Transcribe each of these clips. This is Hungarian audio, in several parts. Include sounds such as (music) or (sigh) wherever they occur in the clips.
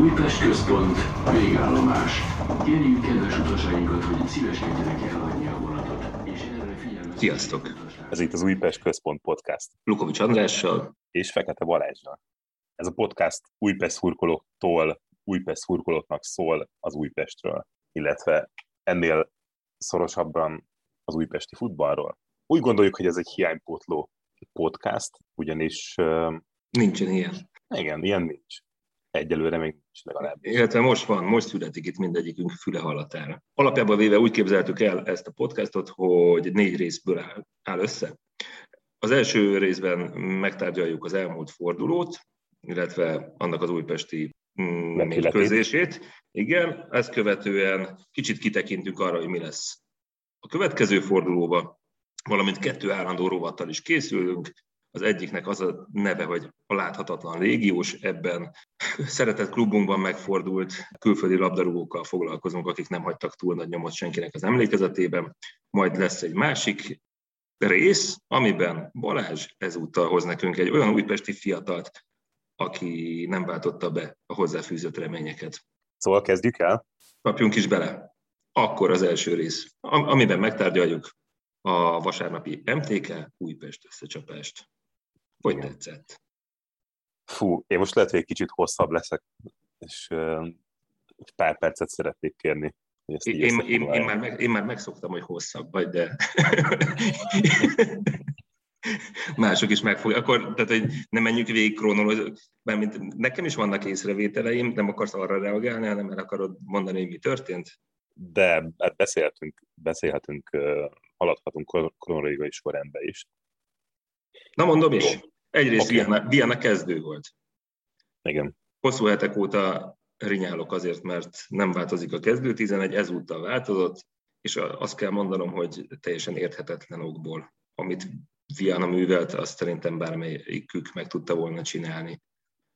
Újpest központ, végállomás. Kérjük kedves utasainkat, hogy szíveskedjenek elhagyni a vonatot, és erre figyelmet... Sziasztok! Ez itt az Újpest Központ Podcast. Lukovics Andrással. És Fekete Balázsral. Ez a podcast Újpest szurkolóktól Újpest szurkolóknak szól az Újpestről, illetve ennél szorosabban az újpesti futballról. Úgy gondoljuk, hogy ez egy hiánypótló podcast, ugyanis... Nincsen ilyen. Igen, ilyen nincs. Egyelőre még nincs legalább. Illetve most van, most születik itt mindegyikünk füle hallatára. Alapjában véve úgy képzeltük el ezt a podcastot, hogy négy részből áll, áll össze. Az első részben megtárgyaljuk az elmúlt fordulót, illetve annak az újpesti mérkőzését. Igen, ezt követően kicsit kitekintünk arra, hogy mi lesz a következő fordulóba, valamint kettő állandó rovattal is készülünk. Az egyiknek az a neve, hogy a láthatatlan légiós, ebben szeretett klubunkban megfordult külföldi labdarúgókkal foglalkozunk, akik nem hagytak túl nagy nyomot senkinek az emlékezetében. Majd lesz egy másik rész, amiben Balázs ezúttal hoz nekünk egy olyan újpesti fiatalt, aki nem váltotta be a hozzáfűzött reményeket. Szóval kezdjük el? Kapjunk is bele. Akkor az első rész, amiben megtárgyaljuk a vasárnapi MTK Újpest összecsapást. Hogy Igen. tetszett? Fú, én most lehet, hogy egy kicsit hosszabb leszek, és uh, pár percet szeretnék kérni. Én, én, én, én, már meg, én már megszoktam, hogy hosszabb vagy, de (laughs) mások is megfogják. Akkor, tehát, hogy nem menjünk végig kronológiai, mert nekem is vannak észrevételeim, nem akarsz arra reagálni, hanem el akarod mondani, hogy mi történt? De hát beszélhetünk, beszélhetünk, haladhatunk kronológiai sorrendbe is. Na mondom is. Egyrészt okay. Viana, Viana kezdő volt. Igen. Hosszú hetek óta rinyálok azért, mert nem változik a kezdő 11, ezúttal változott, és azt kell mondanom, hogy teljesen érthetetlen okból, amit Viana művelt, azt szerintem bármelyikük meg tudta volna csinálni.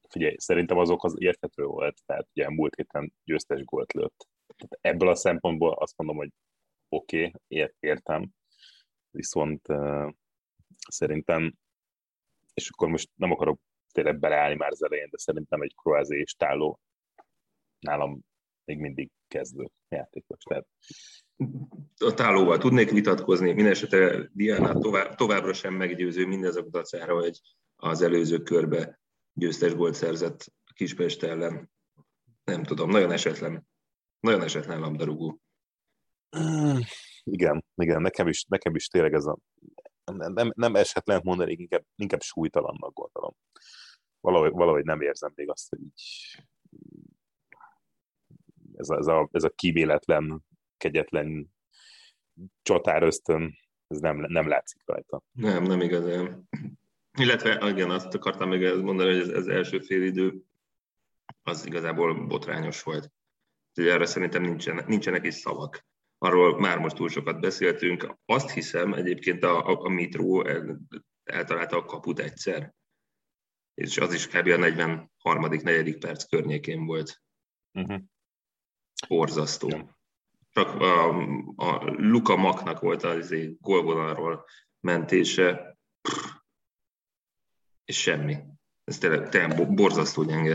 Figyelj, szerintem azok az érthető volt, tehát ugye múlt héten győztes gólt lőtt. Tehát ebből a szempontból azt mondom, hogy oké, okay, ért, értem, viszont uh, szerintem, és akkor most nem akarok tényleg beleállni már az elején, de szerintem egy Kroázé és Táló nálam még mindig kezdő játékos. Tehát a tálóval tudnék vitatkozni, mindesetre Diana tovább, továbbra sem meggyőző mindezek dacára, hogy az előző körbe győztes gólt szerzett a Kispest ellen. Nem tudom, nagyon esetlen, nagyon esetlen labdarúgó. Igen, igen, nekem is, nekem is tényleg ez a nem, nem, nem esetlen mondani, inkább, inkább súlytalannak gondolom. Valahogy, valahogy nem érzem még azt, hogy így ez a, ez a, ez a kivéletlen kegyetlen csatár ösztön, ez nem, nem látszik rajta. Nem, nem igazán. Illetve, igen, azt akartam még mondani, hogy ez, ez első félidő az igazából botrányos volt. Úgyhogy erre szerintem nincsenek, nincsenek is szavak. Arról már most túl sokat beszéltünk. Azt hiszem egyébként a, a, a Mitro eltalálta a kaput egyszer, és az is kb. a 43. 4. perc környékén volt. Uh-huh. Borzasztó. Ja csak a, a Luka Maknak volt az gólvonalról mentése, és semmi. Ez tényleg, tényleg borzasztó gyenge.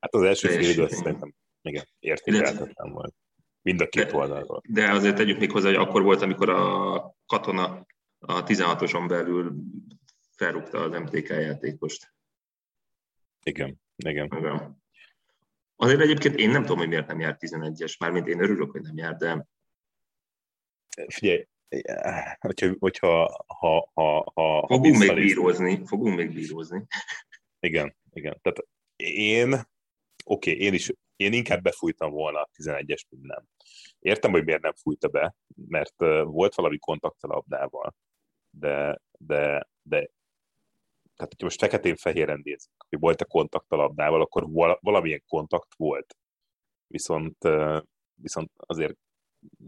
Hát az első fél idő szerintem igen, értékelhetetlen volt. Mind a két oldalról. De azért tegyük még hozzá, hogy akkor volt, amikor a katona a 16-oson belül felrúgta az MTK játékost. Igen, igen. igen. Azért egyébként én nem tudom, hogy miért nem járt 11-es, mármint én örülök, hogy nem járt, de... Figyelj, hogyha, hogyha ha, ha, ha, fogunk ha még bírózni, fogunk még bírózni. Igen, igen. Tehát én, oké, okay, én is, én inkább befújtam volna a 11-es, mint nem. Értem, hogy miért nem fújta be, mert volt valami kontakt a labdával, de, de, de tehát hogyha most feketén-fehéren nézzük, hogy volt-e kontakt a labdával, akkor valamilyen kontakt volt. Viszont, viszont azért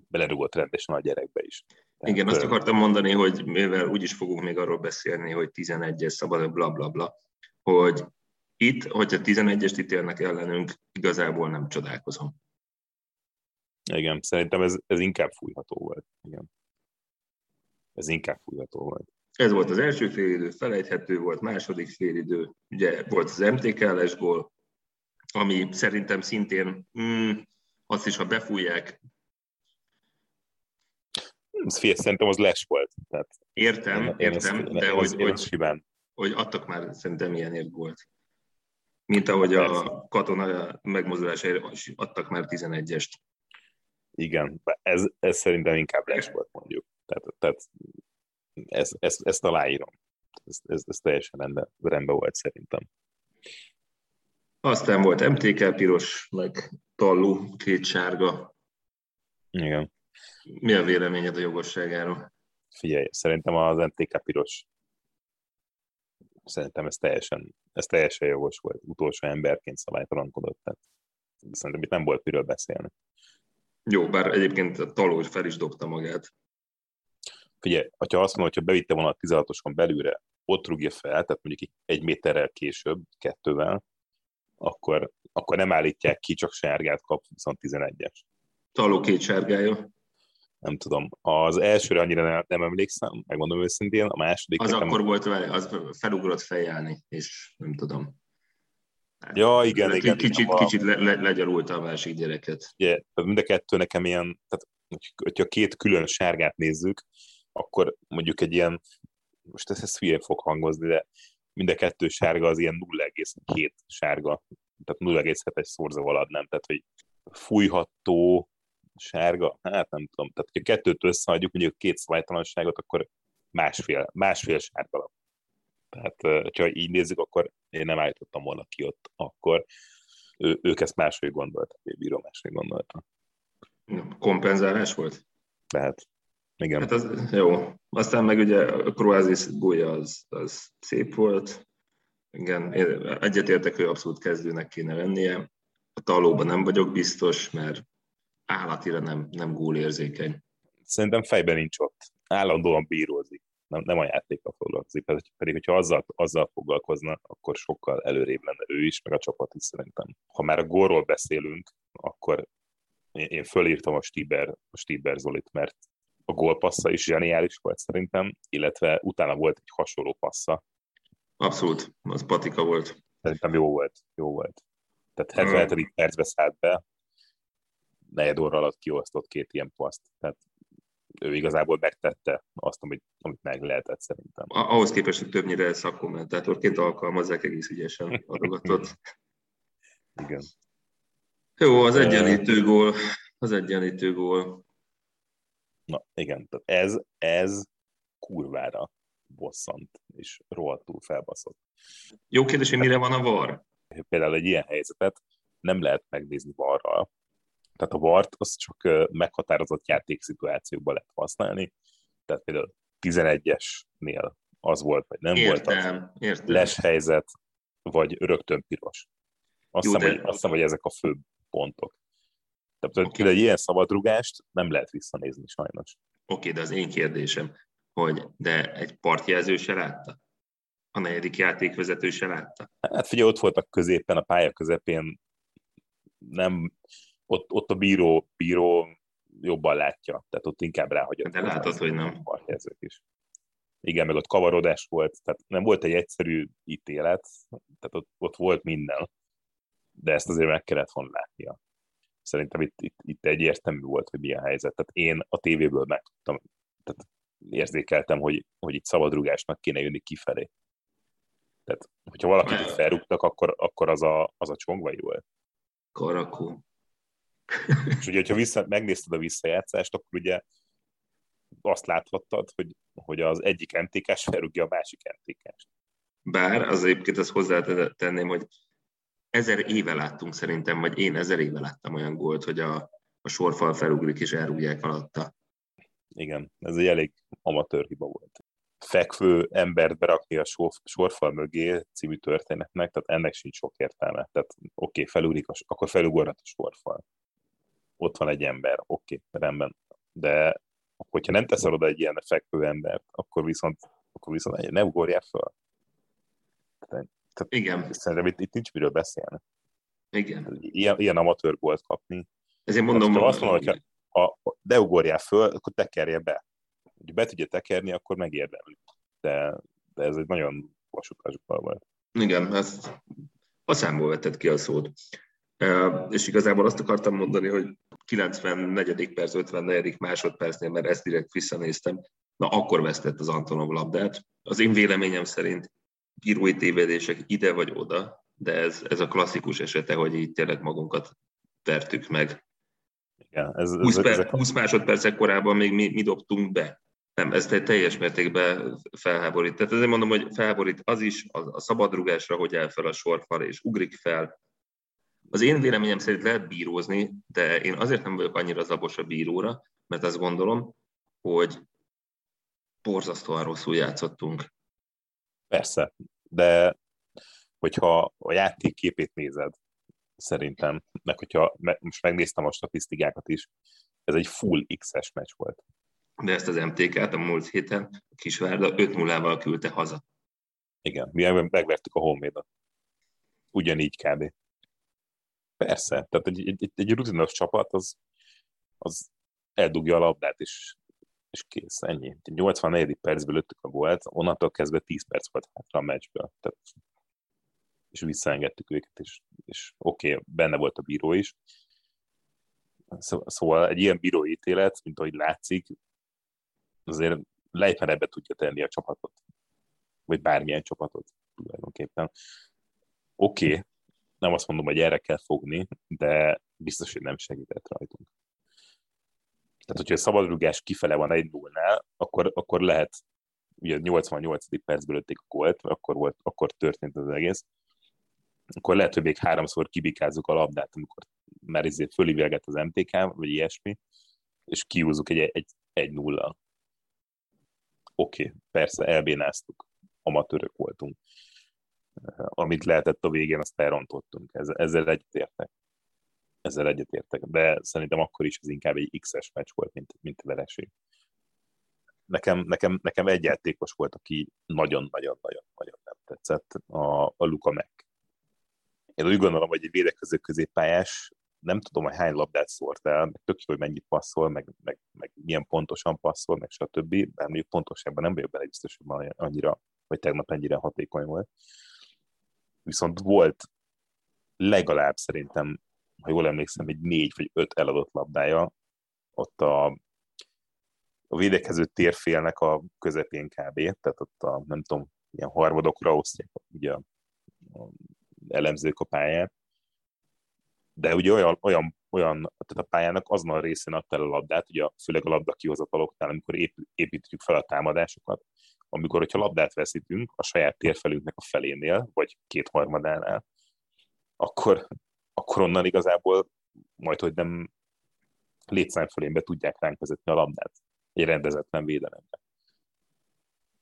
belerúgott rendesen a gyerekbe is. Tehát, Igen, azt akartam mondani, hogy mivel úgyis fogunk még arról beszélni, hogy 11-es szabad, bla bla bla, hogy itt, hogyha 11-est ítélnek ellenünk, igazából nem csodálkozom. Igen, szerintem ez, ez inkább fújható volt. Igen. Ez inkább fújható volt. Ez volt az első félidő, felejthető volt, második félidő, ugye volt az MTK-les gól, ami szerintem szintén, mm, azt is, ha befújják, Figyelj, szerintem az les volt. Tehát értem, én- értem, ezt- de én hogy, ezt- hogy, simán. hogy adtak már szerintem ilyenért volt. Mint ahogy a katona megmozdulásáért is adtak már 11-est. Igen, ez, ez szerintem inkább les volt, mondjuk. Tehát, tehát ez, ez, ezt aláírom. Ez, ez, ez teljesen rendben, rendben volt szerintem. Aztán volt MTK piros, meg tallú, két sárga. Igen. Mi a véleményed a jogosságáról? Figyelj, szerintem az NTK piros szerintem ez teljesen, ez teljesen jogos volt. Utolsó emberként szabálytalankodott. Tehát szerintem itt nem volt miről beszélni. Jó, bár egyébként a taló fel is dobta magát. Figyelj, ha azt mondod, hogyha bevitte volna a 16-oson belülre, ott rúgja fel, tehát mondjuk egy méterrel később, kettővel, akkor, akkor nem állítják ki, csak sárgát kap, viszont 11-es. Taló két sárgája. Nem tudom. Az elsőre annyira nem, emlékszem, megmondom őszintén, a második... Az nekem- akkor volt az felugrott feljárni, és nem tudom. Ja, igen, igen, Kicsit, igen, kicsit le, le, legyalulta a másik gyereket. ugye, mind a kettő nekem ilyen, tehát hogy- hogyha két külön sárgát nézzük, akkor mondjuk egy ilyen, most ez, ez hülyén fog hangozni, de mind a kettő sárga az ilyen 0,7 sárga, tehát 0,7-es szorzóval adnám, tehát hogy fújható sárga, hát nem tudom, tehát hogyha kettőt összeadjuk, mondjuk két szabálytalanságot, akkor másfél, másfél sárga lap. Tehát, eh, ha így nézzük, akkor én nem állítottam volna ki ott, akkor ő, ők ezt máshogy gondolták, vagy bíró máshogy gondolta. Kompenzálás volt? Tehát, igen. Hát az jó. Aztán meg ugye a Kroázis gólya az, az szép volt. Igen, egyetértek, hogy abszolút kezdőnek kéne lennie. A talóban nem vagyok biztos, mert állatira nem, nem gólérzékeny. Szerintem fejben nincs ott. Állandóan bírózik. Nem, nem a játékkal foglalkozik. Pedig, pedig hogyha azzal, azzal foglalkozna, akkor sokkal előrébb lenne ő is, meg a csapat is szerintem. Ha már a górról beszélünk, akkor én, én fölírtam a Stiber, a Stiber Zolit, mert a gólpassza is zseniális volt szerintem, illetve utána volt egy hasonló passza. Abszolút, az patika volt. Szerintem jó volt, jó volt. Tehát 77. percbe szállt be, negyed óra alatt kiosztott két ilyen paszt. Tehát ő igazából megtette azt, amit, amit meg lehetett szerintem. A- Ahhoz képest, hogy többnyire szakkommentátorként alkalmazzák egész ügyesen adogatott. (laughs) Igen. Jó, az egyenlítő gól. Az egyenlítő gól. Na, igen, tehát ez, ez kurvára bosszant, és rohadtul felbaszott. Jó kérdés, hogy mire van a var? Például egy ilyen helyzetet nem lehet megnézni varral. Tehát a vart az csak meghatározott játékszituációkban lehet használni. Tehát például 11-esnél az volt, vagy nem volt az. Értem, értem. Les helyzet, vagy rögtön piros. Azt Jó, hiszem, de- hogy, azt hiszem, hogy ezek a fő pontok. Tehát okay. egy ilyen szabadrugást nem lehet visszanézni sajnos. Oké, de az én kérdésem, hogy de egy partjelző se látta? A negyedik játékvezető se látta? Hát figyelj, ott voltak középen, a pálya közepén, nem, ott, ott a bíró, bíró jobban látja, tehát ott inkább ráhagyott. De látod, hogy nem. Partjelzők is. Igen, meg ott kavarodás volt, tehát nem volt egy egyszerű ítélet, tehát ott, ott volt minden, de ezt azért meg kellett volna látnia. Szerintem itt, itt, itt egyértelmű volt, hogy milyen helyzet. Tehát én a tévéből meg tudtam, tehát érzékeltem, hogy, hogy itt szabadrugásnak kéne jönni kifelé. Tehát, hogyha valakit itt felrúgtak, akkor, akkor az, a, az a csongvai volt. Karakó. (laughs) És ugye, hogyha vissza, megnézted a visszajátszást, akkor ugye azt láthattad, hogy, hogy az egyik MTK-s felrúgja a másik MTK-st. Bár az egyébként azt hozzátenném, hogy ezer éve láttunk szerintem, vagy én ezer éve láttam olyan gólt, hogy a, a sorfal felugrik és elrúgják alatta. Igen, ez egy elég amatőr hiba volt. Fekvő embert berakni a sor, sorfal mögé című történetnek, tehát ennek sincs sok értelme. Tehát oké, okay, felugrik, a, akkor felugorhat a sorfal. Ott van egy ember, oké, okay, rendben. De hogyha nem teszel oda egy ilyen fekvő embert, akkor viszont, akkor viszont ne ugorjál fel. Tehát, Igen, szerintem itt, itt nincs miről beszélni. igen. Ilyen, ilyen amatőr volt kapni. Ezért mondom, Hát, ha azt mondom, hogyha ha de ugorjál föl, akkor tekerje be. Hogy be tudja tekerni, akkor megérdemli. De, de ez egy nagyon bal volt. Igen, ezt A számból vetted ki a szót. És igazából azt akartam mondani, hogy 94. perc, 54. másodpercnél, mert ezt direkt visszanéztem, na akkor vesztett az Antonov labdát. Az én véleményem szerint írói tévedések ide vagy oda, de ez, ez a klasszikus esete, hogy így tényleg magunkat vertük meg. Igen, ez, 20, ez, per, 20 másodpercek korában még mi, mi dobtunk be. Nem, ez egy teljes mértékben felháborít. Tehát ezért mondom, hogy felháborít az is, a, a szabadrugásra, hogy el fel a sorfal és ugrik fel. Az én véleményem szerint lehet bírózni, de én azért nem vagyok annyira zabos a bíróra, mert azt gondolom, hogy borzasztóan rosszul játszottunk. Persze, de hogyha a játék képét nézed, szerintem, meg hogyha most megnéztem a statisztikákat is, ez egy full X-es meccs volt. De ezt az MTK-t a múlt héten a Kisvárda 5-0-val küldte haza. Igen, mi megvertük a honvéd Ugyanígy kb. Persze, tehát egy, egy, egy rutinos csapat az, az eldugja a labdát, és, és kész, ennyi. 84. percből lőttük a gólt, onnantól kezdve 10 perc volt hátra a meccsből. Tehát, és visszaengedtük őket, és, és oké, okay, benne volt a bíró is. Szóval egy ilyen bírói ítélet, mint ahogy látszik, azért lejtmenebbe tudja tenni a csapatot. Vagy bármilyen csapatot tulajdonképpen. Oké, okay, nem azt mondom, hogy erre kell fogni, de biztos, hogy nem segített rajtunk. Tehát, hogyha a szabadrugás kifele van egy 0 akkor, akkor lehet, ugye 88. percből ötték a gólt, akkor, volt, akkor történt az egész, akkor lehet, hogy még háromszor kibikázzuk a labdát, amikor már ezért fölívelget az MTK, vagy ilyesmi, és kiúzzuk egy, egy, egy nulla. Oké, okay, persze, elbénáztuk, amatőrök voltunk amit lehetett a végén, azt elrontottunk. Ezzel egyetértek. Ezzel egyetértek. De szerintem akkor is ez inkább egy X-es meccs volt, mint, mint a vereség. Nekem, nekem, nekem egy játékos volt, aki nagyon-nagyon-nagyon-nagyon nem tetszett, a, a Luka Mack. Én úgy gondolom, hogy egy védekező középpályás nem tudom, hogy hány labdát szórt el, meg tök jó, hogy mennyit passzol, meg, meg, meg milyen pontosan passzol, meg stb. Bár mondjuk pontosságban nem vagyok bele biztos, hogy annyira, vagy tegnap ennyire hatékony volt viszont volt legalább szerintem, ha jól emlékszem, egy négy vagy öt eladott labdája, ott a, a védekező térfélnek a közepén kb. Tehát ott a, nem tudom, ilyen harmadokra osztják ugye a, a elemzők a pályát. De ugye olyan, olyan, olyan tehát a pályának azon a részén adta el a labdát, ugye főleg a labda kihozataloknál, amikor építjük fel a támadásokat, amikor, hogyha labdát veszítünk a saját térfelünknek a felénél, vagy kétharmadánál, akkor, akkor onnan igazából majd, hogy nem létszám fölénbe tudják ránk vezetni a labdát egy rendezetlen védelembe.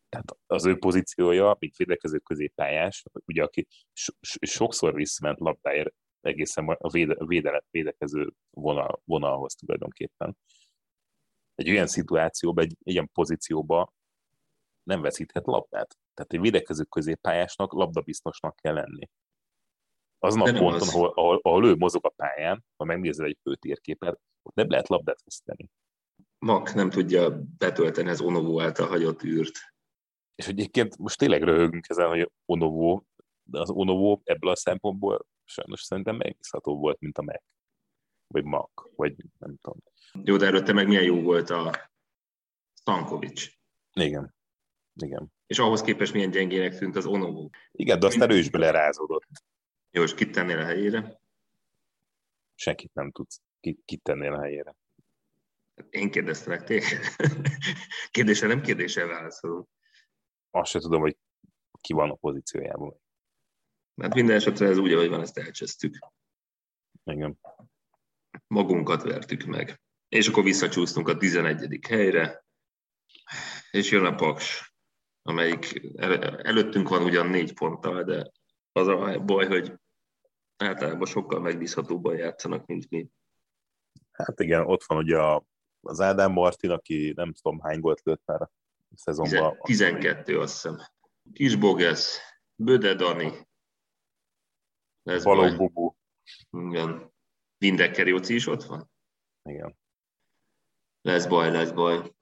Tehát az ő pozíciója, mint védekező középpályás, ugye aki so- sokszor visszament labdáért egészen a, véde, védekező vonal, vonalhoz tulajdonképpen. Egy olyan szituációban, egy, egy ilyen pozícióban nem veszíthet labdát. Tehát egy védekező középpályásnak labdabiztosnak kell lenni. Azon a ponton, az. ahol, ahol, ahol ő mozog a pályán, ha megnézel egy főtérképet, ott nem lehet labdát veszíteni. Mak nem tudja betölteni az Onovó által hagyott űrt. És egyébként most tényleg röhögünk ezen, hogy Onovó, de az Onovó ebből a szempontból sajnos szerintem megbízható volt, mint a Mac. Vagy Mak, vagy nem tudom. Jó, de előtte meg milyen jó volt a Stankovics. Igen. Igen. És ahhoz képest milyen gyengének tűnt az Onovo. Igen, de aztán ő is belerázódott. Jó, és kit tennél a helyére? Senkit nem tudsz. Kit, kit tennél a helyére? Én kérdeztelek téged. (laughs) Kérdéssel nem kérdéssel válaszolunk. Azt se tudom, hogy ki van a pozíciójában. Hát minden esetre ez úgy, ahogy van, ezt elcsesztük. Igen. Magunkat vertük meg. És akkor visszacsúsztunk a 11. helyre, és jön a Paks amelyik előttünk van ugyan négy ponttal, de az a baj, hogy általában sokkal megbízhatóbban játszanak, mint mi. Hát igen, ott van ugye az Ádám Martin, aki nem tudom hány gólt lőtt már a szezonban. 12, azt hiszem. Kis Bogesz, Böde Dani. Baló Bubu. Igen. Vindekker Jóci is ott van? Igen. Lesz baj, lesz baj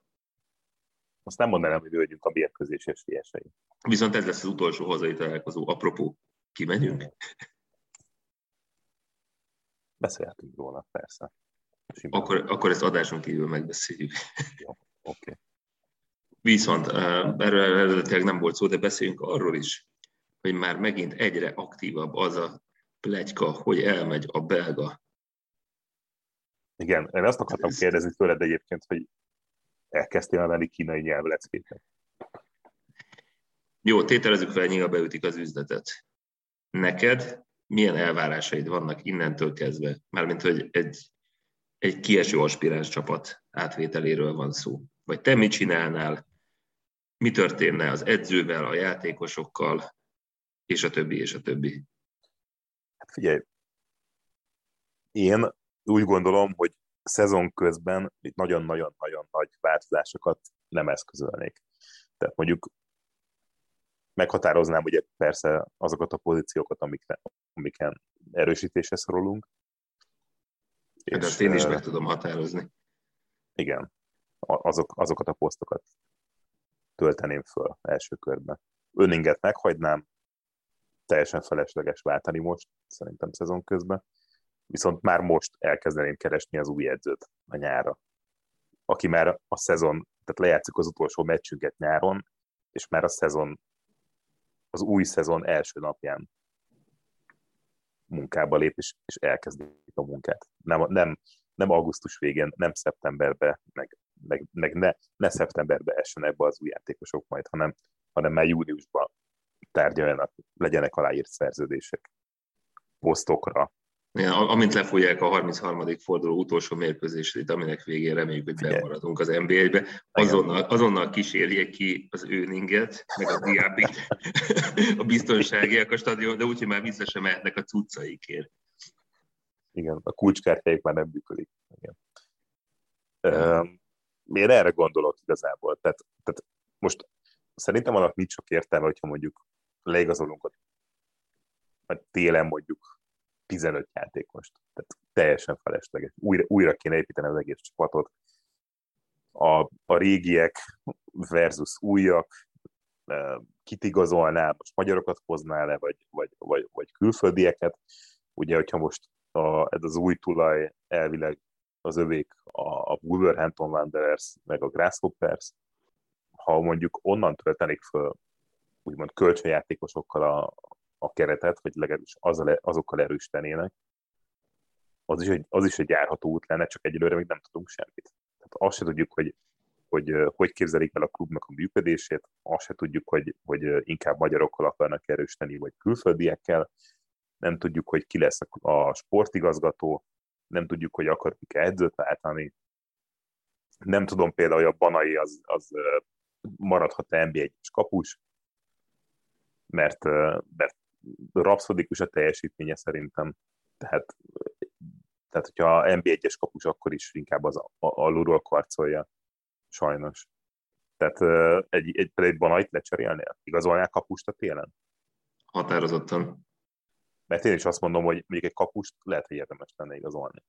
azt nem mondanám, hogy vagyunk a mérkőzés esélyesei. Viszont ez lesz az utolsó hazai találkozó. Apropó, kimegyünk? Beszélhetünk róla, persze. Simán. Akkor, akkor ezt adáson kívül megbeszéljük. Jó, oké. Okay. Viszont erről eredetileg nem volt szó, de beszéljünk arról is, hogy már megint egyre aktívabb az a plegyka, hogy elmegy a belga. Igen, én azt akartam kérdezni tőled egyébként, hogy elkezdtél venni kínai nyelvleckéket. Jó, tételezzük fel, nyilván beütik az üzletet. Neked milyen elvárásaid vannak innentől kezdve? Mármint, hogy egy, egy kieső aspiráns csapat átvételéről van szó. Vagy te mit csinálnál, mi történne az edzővel, a játékosokkal, és a többi, és a többi. Hát figyelj, én úgy gondolom, hogy szezon közben itt nagyon-nagyon-nagyon nagy változásokat nem eszközölnék. Tehát mondjuk meghatároznám ugye persze azokat a pozíciókat, amikre, amiken erősítésre szorulunk. Hát ezt én is meg tudom határozni. Igen, azok, azokat a posztokat tölteném föl első körben. Öninget meghagynám, teljesen felesleges váltani most, szerintem szezon közben. Viszont már most elkezdeném keresni az új edzőt a nyára. Aki már a szezon, tehát lejátszik az utolsó meccsünket nyáron, és már a szezon, az új szezon első napján munkába lép, és, és elkezdik a munkát. Nem, nem, nem augusztus végén, nem szeptemberben, meg, meg, meg ne, ne szeptemberben essenek be az új játékosok majd, hanem, hanem már júniusban tárgyaljanak, legyenek aláírt szerződések posztokra. Ja, amint lefújják a 33. forduló utolsó mérkőzését, aminek végén reméljük, hogy bemaradunk az NBA-be, azonnal, azonnal kísérjék ki az őninget, meg a diábit, (laughs) a biztonságiak a stadion, de úgyhogy már vissza sem mehetnek a cuccaikért. Igen, a kulcskártyáik már nem működik. Igen. Én erre gondolok igazából. Tehát, tehát most szerintem annak nincs sok értelme, hogyha mondjuk leigazolunk vagy télen mondjuk 15 játékost. Tehát teljesen felesleges. Újra, újra kéne építeni az egész csapatot. A, a régiek versus újak, kit igazolnál, most magyarokat hoznál le, vagy, vagy, vagy, vagy külföldieket. Ugye, hogyha most a, ez az új tulaj elvileg az övék a, a Wolverhampton Wanderers, meg a Grasshoppers, ha mondjuk onnan töltenék föl úgymond kölcsönjátékosokkal a, a keretet, vagy legalábbis azzal, azokkal erősítenének, az is, egy, az is egy járható út lenne, csak egyelőre még nem tudunk semmit. Tehát azt se tudjuk, hogy hogy hogy képzelik el a klubnak a működését, azt se tudjuk, hogy, hogy inkább magyarokkal akarnak erősíteni, vagy külföldiekkel, nem tudjuk, hogy ki lesz a sportigazgató, nem tudjuk, hogy akarjuk -e edzőt váltani, nem tudom például, hogy a Banai az, az maradhat-e NBA-es kapus, mert, mert rapszodikus a teljesítménye szerintem. Tehát, tehát hogyha NB1-es kapus, akkor is inkább az alulról karcolja, sajnos. Tehát egy, egy, egy banait lecserélnél? Igazolnál kapust a télen? Határozottan. Mert én is azt mondom, hogy még egy kapust lehet, hogy érdemes lenne igazolni.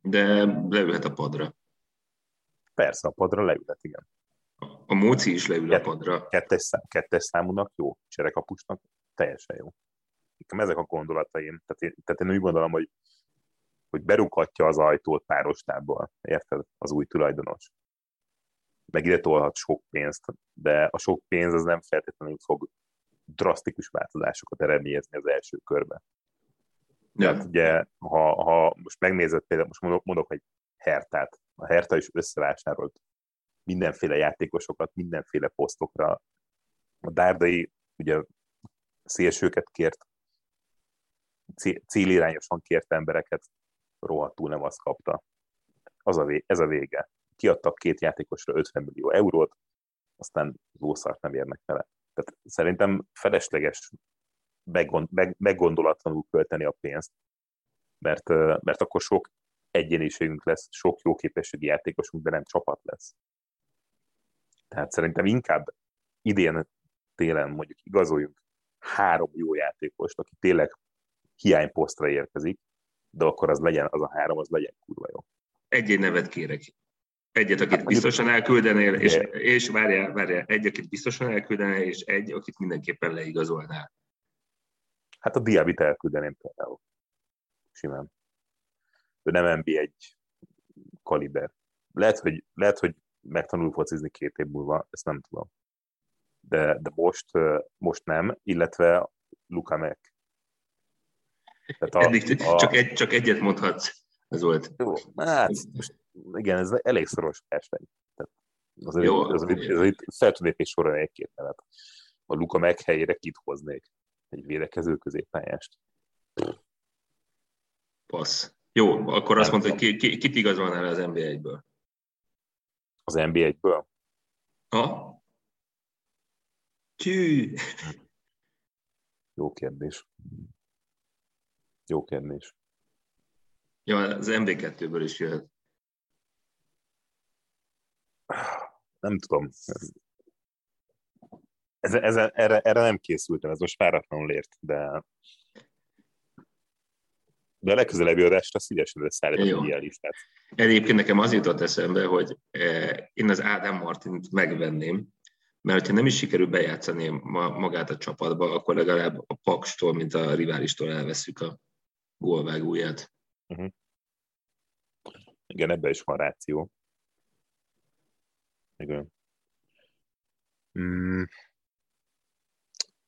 De leülhet a padra. Persze, a padra leülhet, igen. A Móci is leül Kett, a padra. Kettes, szám, kettes számúnak jó, cserekapusnak teljesen jó. Nekem ezek a gondolataim. Tehát én, tehát én úgy gondolom, hogy, hogy berúghatja az ajtót párostából, érted? Az új tulajdonos. Meg ide tolhat sok pénzt, de a sok pénz az nem feltétlenül fog drasztikus változásokat eredményezni az első körben. Ja. Tehát ugye, ha, ha most megnézed például, most mondok, mondok egy Hertát, a Herta is összevásárolt mindenféle játékosokat, mindenféle posztokra. A Dárdai ugye szélsőket kért, célirányosan kért embereket, rohadtul nem azt kapta. Az a vé- ez a vége. Kiadtak két játékosra 50 millió eurót, aztán lószart nem érnek vele. Tehát szerintem felesleges meggond, meg, meggondolatlanul költeni a pénzt, mert, mert akkor sok egyéniségünk lesz, sok jó képességi játékosunk, de nem csapat lesz. Tehát szerintem inkább idén télen mondjuk igazoljunk három jó játékost, aki tényleg hiányposztra érkezik, de akkor az legyen, az a három, az legyen kurva jó. Egy-egy nevet kérek. Egyet, akit hát, biztosan elküldenél, és, és várjál, várjál, egy, akit biztosan elküldenél, és egy, akit mindenképpen leigazolnál. Hát a Diabit elküldeném például. Simán. ő nem NB1 kaliber. Lehet, hogy, lehet, hogy megtanul focizni két év múlva, ezt nem tudom. De, de most, most nem, illetve Luka meg. A, Eddig a... Csak, egy, csak egyet mondhatsz, ez volt. Jó, hát, most, igen, ez elég szoros verseny. Az, Jó, az, az, az, az, fel tudnék még sorolni egy-két nevet. A Luka meg helyére kit hoznék? Egy védekező középpályást. Passz. Jó, akkor azt mondta, hogy ki, ki, kit igazolnál az NBA-ből? Az NBA-ből? Ha? Tű. Jó kérdés. Jó kérdés. Ja, az MB2-ből is jöhet. Nem tudom. Ez, ez, erre, erre nem készültem, ez most páratlanul ért, de de a legközelebbi adásra szívesen összeállítom egy ilyen listát. Egyébként nekem az jutott eszembe, hogy eh, én az Ádám Martint megvenném, mert ha nem is sikerül bejátszani magát a csapatba, akkor legalább a Pakstól, mint a riválistól elveszük a gólvágóját. Uh-huh. Igen, ebben is van ráció. Igen. Mm.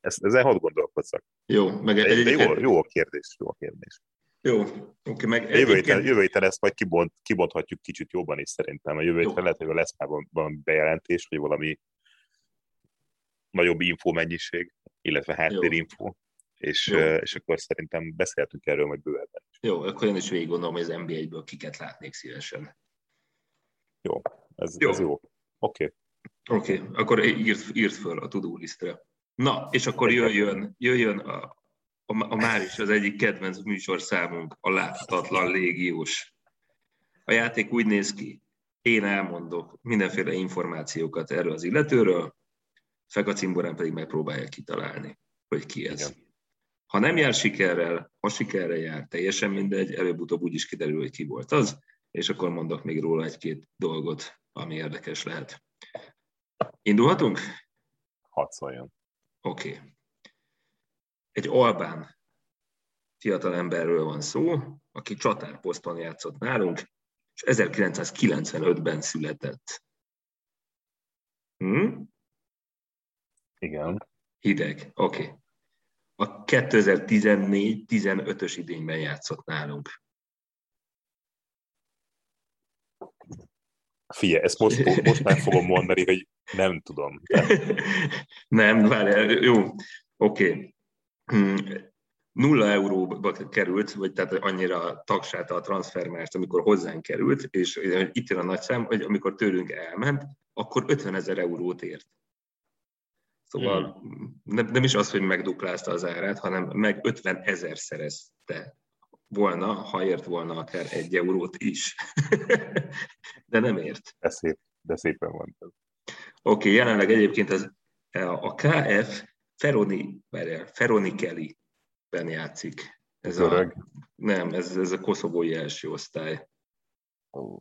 Ezt, ezzel hadd gondolkozzak. Jó, meg egy, egy, jó, jó a kérdés, jó a kérdés. Jó, oké, meg jövő héten, jövő héten ezt majd kibont, kibonthatjuk kicsit jobban is szerintem. A jövő héten lehet, hogy lesz már valami bejelentés, vagy valami nagyobb info mennyiség, illetve háttérinfo, és, és akkor szerintem beszéltünk erről majd bővebben. Jó, akkor én is végig gondolom, hogy az NBA-ből kiket látnék szívesen. Jó, ez jó. Ez jó. Oké. Okay. Oké, okay. akkor írt, írt föl a tudó lisztre. Na, és akkor jöjjön, jöjjön a, a, a már is az egyik kedvenc műsorszámunk, a láthatatlan légiós. A játék úgy néz ki, én elmondok mindenféle információkat erről az illetőről, Feka Cimborán pedig megpróbálja kitalálni, hogy ki ez. Igen. Ha nem jár sikerrel, ha sikerrel jár, teljesen mindegy, előbb-utóbb úgy is kiderül, hogy ki volt az, és akkor mondok még róla egy-két dolgot, ami érdekes lehet. Indulhatunk? Hadd szóljon. Oké. Okay. Egy albán fiatal emberről van szó, aki csatárposzton játszott nálunk, és 1995-ben született. Hm? Igen. Hideg, oké. Okay. A 2014-15-ös idényben játszott nálunk. Figyelj, ezt most, most meg fogom mondani, hogy nem tudom. (laughs) nem, várjál, jó, oké. Okay. Hmm, nulla euróba került, vagy tehát annyira tagsálta a transfermást, amikor hozzánk került, és itt jön a nagy szám, hogy amikor tőlünk elment, akkor 50 ezer eurót ért. Szóval hmm. nem, nem is az, hogy megduplázta az árát, hanem meg 50 ezer szerezte volna, ha ért volna akár egy eurót is. (laughs) de nem ért. De, szép, de szépen mondtad. Oké, okay, jelenleg egyébként az, a KF Feroni, Feroni Kelly-ben játszik. Ez a, nem, ez, ez a koszovói első osztály. Ó,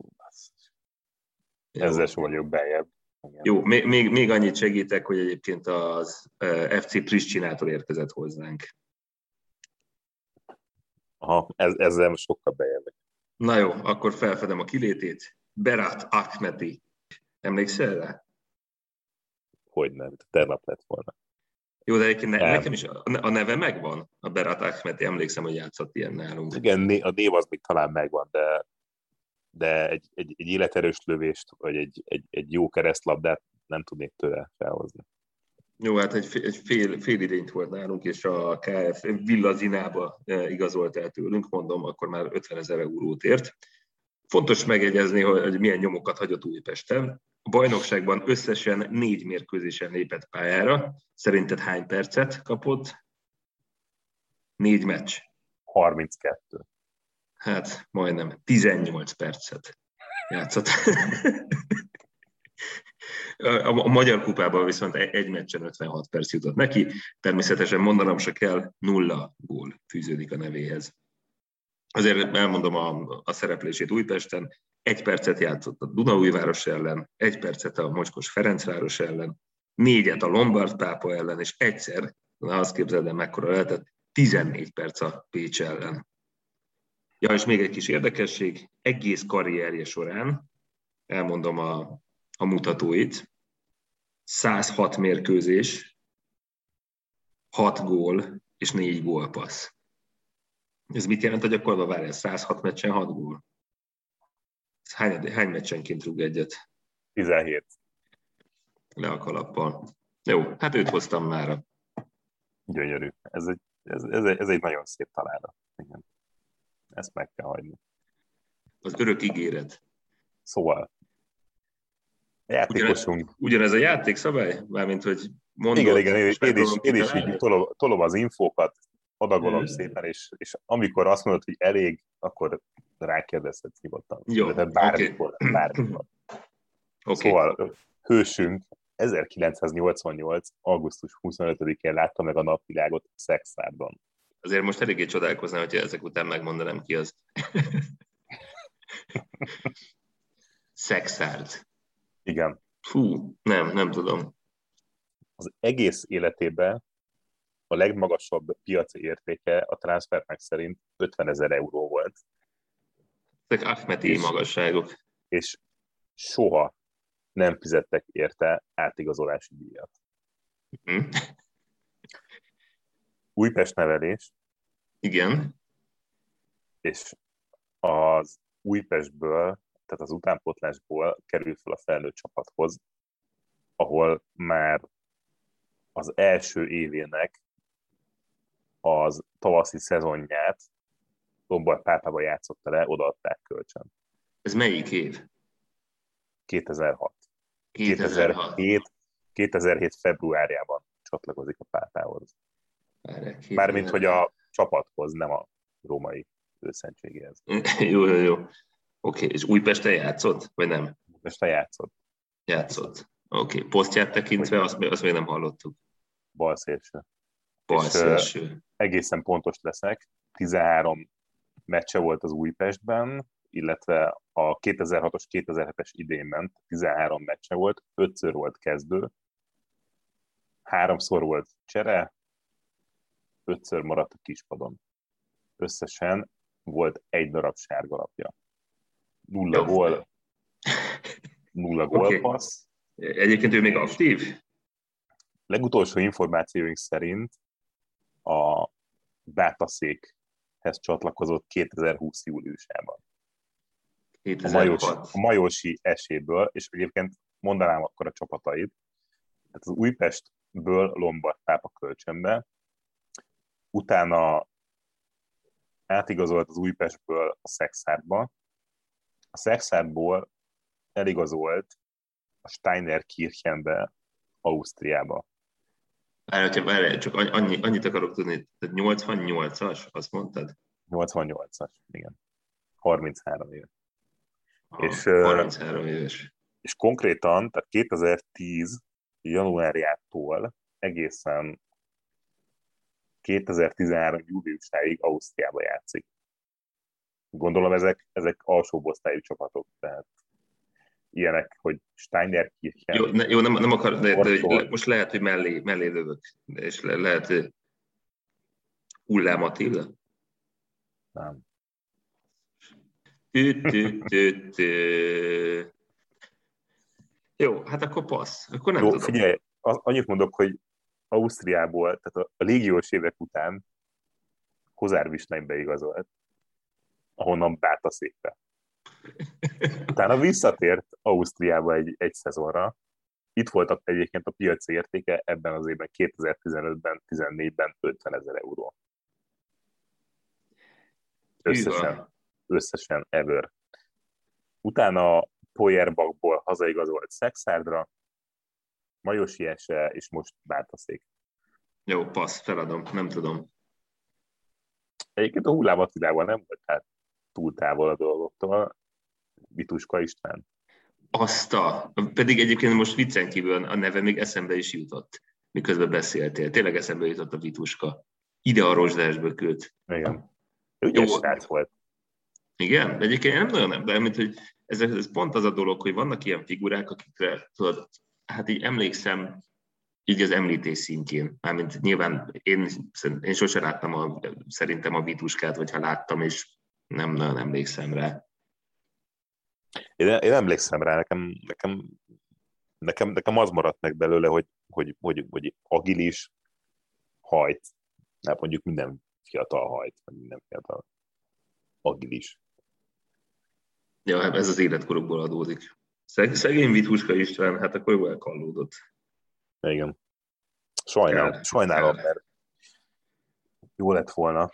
Ezzel sem vagyok bejebb. Igen. Jó, még, még, még annyit segítek, hogy egyébként az FC Pristinától érkezett hozzánk. Aha, ez, ezzel sokkal bejövök. Na jó, akkor felfedem a kilétét. Berat Ahmeti. Emlékszel rá? Hogy nem, tegnap lett volna. Jó, de egyébként ne, nekem is a, a neve megvan, a Berat Ahmeti, emlékszem, hogy játszott ilyen nálunk. Igen, a név az még talán megvan, de de egy, egy, egy életerős lövést, vagy egy, egy, egy jó keresztlabdát nem tudnék tőle felhozni. Jó, hát egy, egy fél, fél idényt volt nálunk, és a KF Villazinába e, igazolt el tőlünk, mondom, akkor már 50 ezer eurót ért. Fontos megegyezni, hogy milyen nyomokat hagyott Újpesten. A bajnokságban összesen négy mérkőzésen lépett pályára. Szerinted hány percet kapott? Négy meccs. 32. Hát majdnem 18 percet játszott. A, Magyar Kupában viszont egy meccsen 56 perc jutott neki. Természetesen mondanom se kell, nulla gól fűződik a nevéhez. Azért elmondom a, a szereplését Újpesten. Egy percet játszott a Dunaújváros ellen, egy percet a Mocskos Ferencváros ellen, négyet a Lombard pápa ellen, és egyszer, na azt képzeld el, mekkora lehetett, 14 perc a Pécs ellen. Ja, és még egy kis érdekesség, egész karrierje során, elmondom a, a mutatóit, 106 mérkőzés, 6 gól és 4 gólpassz. Ez mit jelent a gyakorlatban? Várjál, 106 meccsen 6 gól. Ez hány, hány meccsenként rúg egyet? 17. Le a kalappal. Jó, hát őt hoztam már. Gyönyörű. Ez egy, ez, ez, egy, ez egy nagyon szép találat. Igen. Ezt meg kell hagyni. Az örök ígéret. Szóval, játékosunk. Ugyan, ugyanez a játékszabály? Mármint, hogy mondod. Igen, igen, én, én is, én is így tolom, tolom az infókat, adagolom hmm. szépen, és, és amikor azt mondod, hogy elég, akkor rákérdezhetsz nyugodtan. Jó, De bármikor, okay. bármikor. Okay. Szóval hősünk 1988. augusztus 25-én látta meg a napvilágot Szexárdon. Azért most eléggé csodálkoznám, hogyha ezek után megmondanám ki az. (laughs) Szexárd. Igen. Fú, nem, nem tudom. Az egész életében a legmagasabb piaci értéke a transfernek szerint 50 ezer euró volt. Ezek Ahmeti és, magasságok. És soha nem fizettek érte átigazolási díjat. Mm. Újpest nevelés. Igen. És az Újpestből, tehát az utánpotlásból kerül fel a felnőtt csapathoz, ahol már az első évének az tavaszi szezonját Lombard Pápába játszotta le, odaadták kölcsön. Ez melyik év? 2006. 2007, 2007 februárjában csatlakozik a pápához. Mármint, hogy a csapathoz, nem a római őszentségéhez. (laughs) jó, jó, jó. Oké, okay. és Újpesten játszott, vagy nem? Újpesten játszott. Játszott. Oké, okay. posztját tekintve azt, azt még nem hallottuk. Bal szélső. Bal szélső. egészen pontos leszek. 13 meccse volt az Újpestben, illetve a 2006-os, 2007-es idénben 13 meccse volt, 5-ször volt kezdő, háromszor volt csere, ötször maradt a kispadon. Összesen volt egy darab sárgalapja. Nulla gól, nulla gólpassz. Okay. Egyébként ő még aktív? Legutolsó információink szerint a dátaszékhez csatlakozott 2020. júliusában. 2006. A, Majos, a Majosi eséből, és egyébként mondanám akkor a csapatait. Tehát az Újpestből Lombard Pápa kölcsönbe, utána átigazolt az Újpestből a Szexárba, a Szexárból eligazolt a Steiner Kirchenbe, Ausztriába. Várj, várj, csak annyi, annyit akarok tudni, tehát 88-as, azt mondtad? 88-as, igen. 33 év. Ah, és, 33 éves. És konkrétan, tehát 2010 januárjától egészen 2013 júliusáig Ausztriába játszik. Gondolom ezek, ezek alsóbb osztályú csapatok, tehát ilyenek, hogy Steiner Kirchen. Jó, ne, jó nem, nem akar, de, de, most lehet, hogy mellé, mellé lövök, és le, lehet, hogy Hullám Attila. Nem. Tü, tü, tü, tü. Jó, hát akkor passz. Akkor nem Jó, tudom. figyelj, annyit mondok, hogy Ausztriából, tehát a, a légiós évek után Hozár Visneinbe igazolt, ahonnan székbe. Utána visszatért Ausztriába egy, egy szezonra. Itt voltak egyébként a piaci értéke ebben az évben 2015-ben, 14-ben 50 ezer euró. Összesen, összesen ever. Utána Poyerbakból hazaigazolt Szexárdra, Majosi Ese, és most Bártaszék. Jó, passz, feladom, nem tudom. Egyébként a hullám Attilával nem volt hát túl távol a dolgoktól. Vituska István. Azt a, pedig egyébként most viccen kívül a neve még eszembe is jutott, miközben beszéltél. Tényleg eszembe jutott a Vituska. Ide a rozsdásbököt. Igen. Ügyes srác volt. Igen, egyébként nem nagyon nem, de mint, hogy ez, ez pont az a dolog, hogy vannak ilyen figurák, akikre tudod, hát így emlékszem, így az említés szintjén. Mármint nyilván én, én sose láttam a, szerintem a Vituskát, vagy ha láttam, és nem nagyon emlékszem rá. Én, én emlékszem rá, nekem, nekem, nekem, nekem az maradt meg belőle, hogy, hogy, hogy, hogy agilis hajt, nem mondjuk minden fiatal hajt, vagy minden fiatal agilis. Ja, ez az életkorokból adódik. Szeg, szegény Vithuska István, hát akkor jól elkallódott. Igen. Sajnálom, Kár, sajnálom, mert jó lett volna.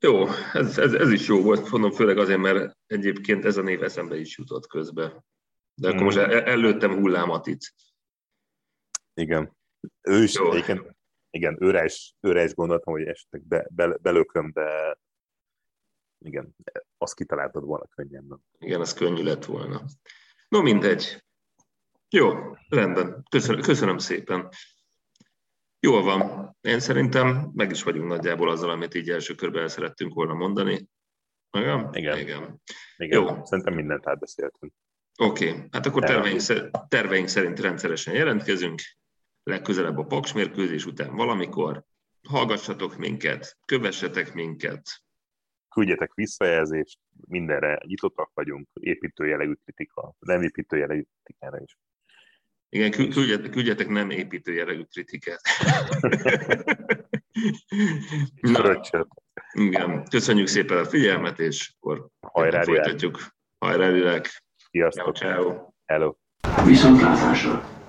Jó, ez, ez, ez is jó volt, mondom, főleg azért, mert egyébként ez a név eszembe is jutott közbe. De akkor Mm. most el, előttem hullámatit. Igen. Ő is, Jó. egyébként, igen, őre is, őre is gondoltam, hogy esetleg be, be, belököm, de igen, azt kitaláltad volna könnyebben. Igen, ez könnyű lett volna. No, mindegy. Jó, rendben. Köszönöm, köszönöm szépen. Jól van. Én szerintem meg is vagyunk nagyjából azzal, amit így első körben el szerettünk volna mondani. Igen? Igen. Igen. Igen, Jó. szerintem mindent átbeszéltünk. Oké, okay. hát akkor terveink, terveink szerint rendszeresen jelentkezünk, legközelebb a Paks mérkőzés után valamikor. Hallgassatok minket, kövessetek minket. Küldjetek visszajelzést, mindenre nyitottak vagyunk, építőjelegű kritika, nem építőjelegű kritikára is. Igen, kü- küldjetek, küldjetek nem építő jellegű kritikát. (laughs) Na, igen, köszönjük szépen a figyelmet, és akkor hajrá, folytatjuk. Hajrá. Ciao, Sziasztok! ciao. Hello! Viszontlátásra!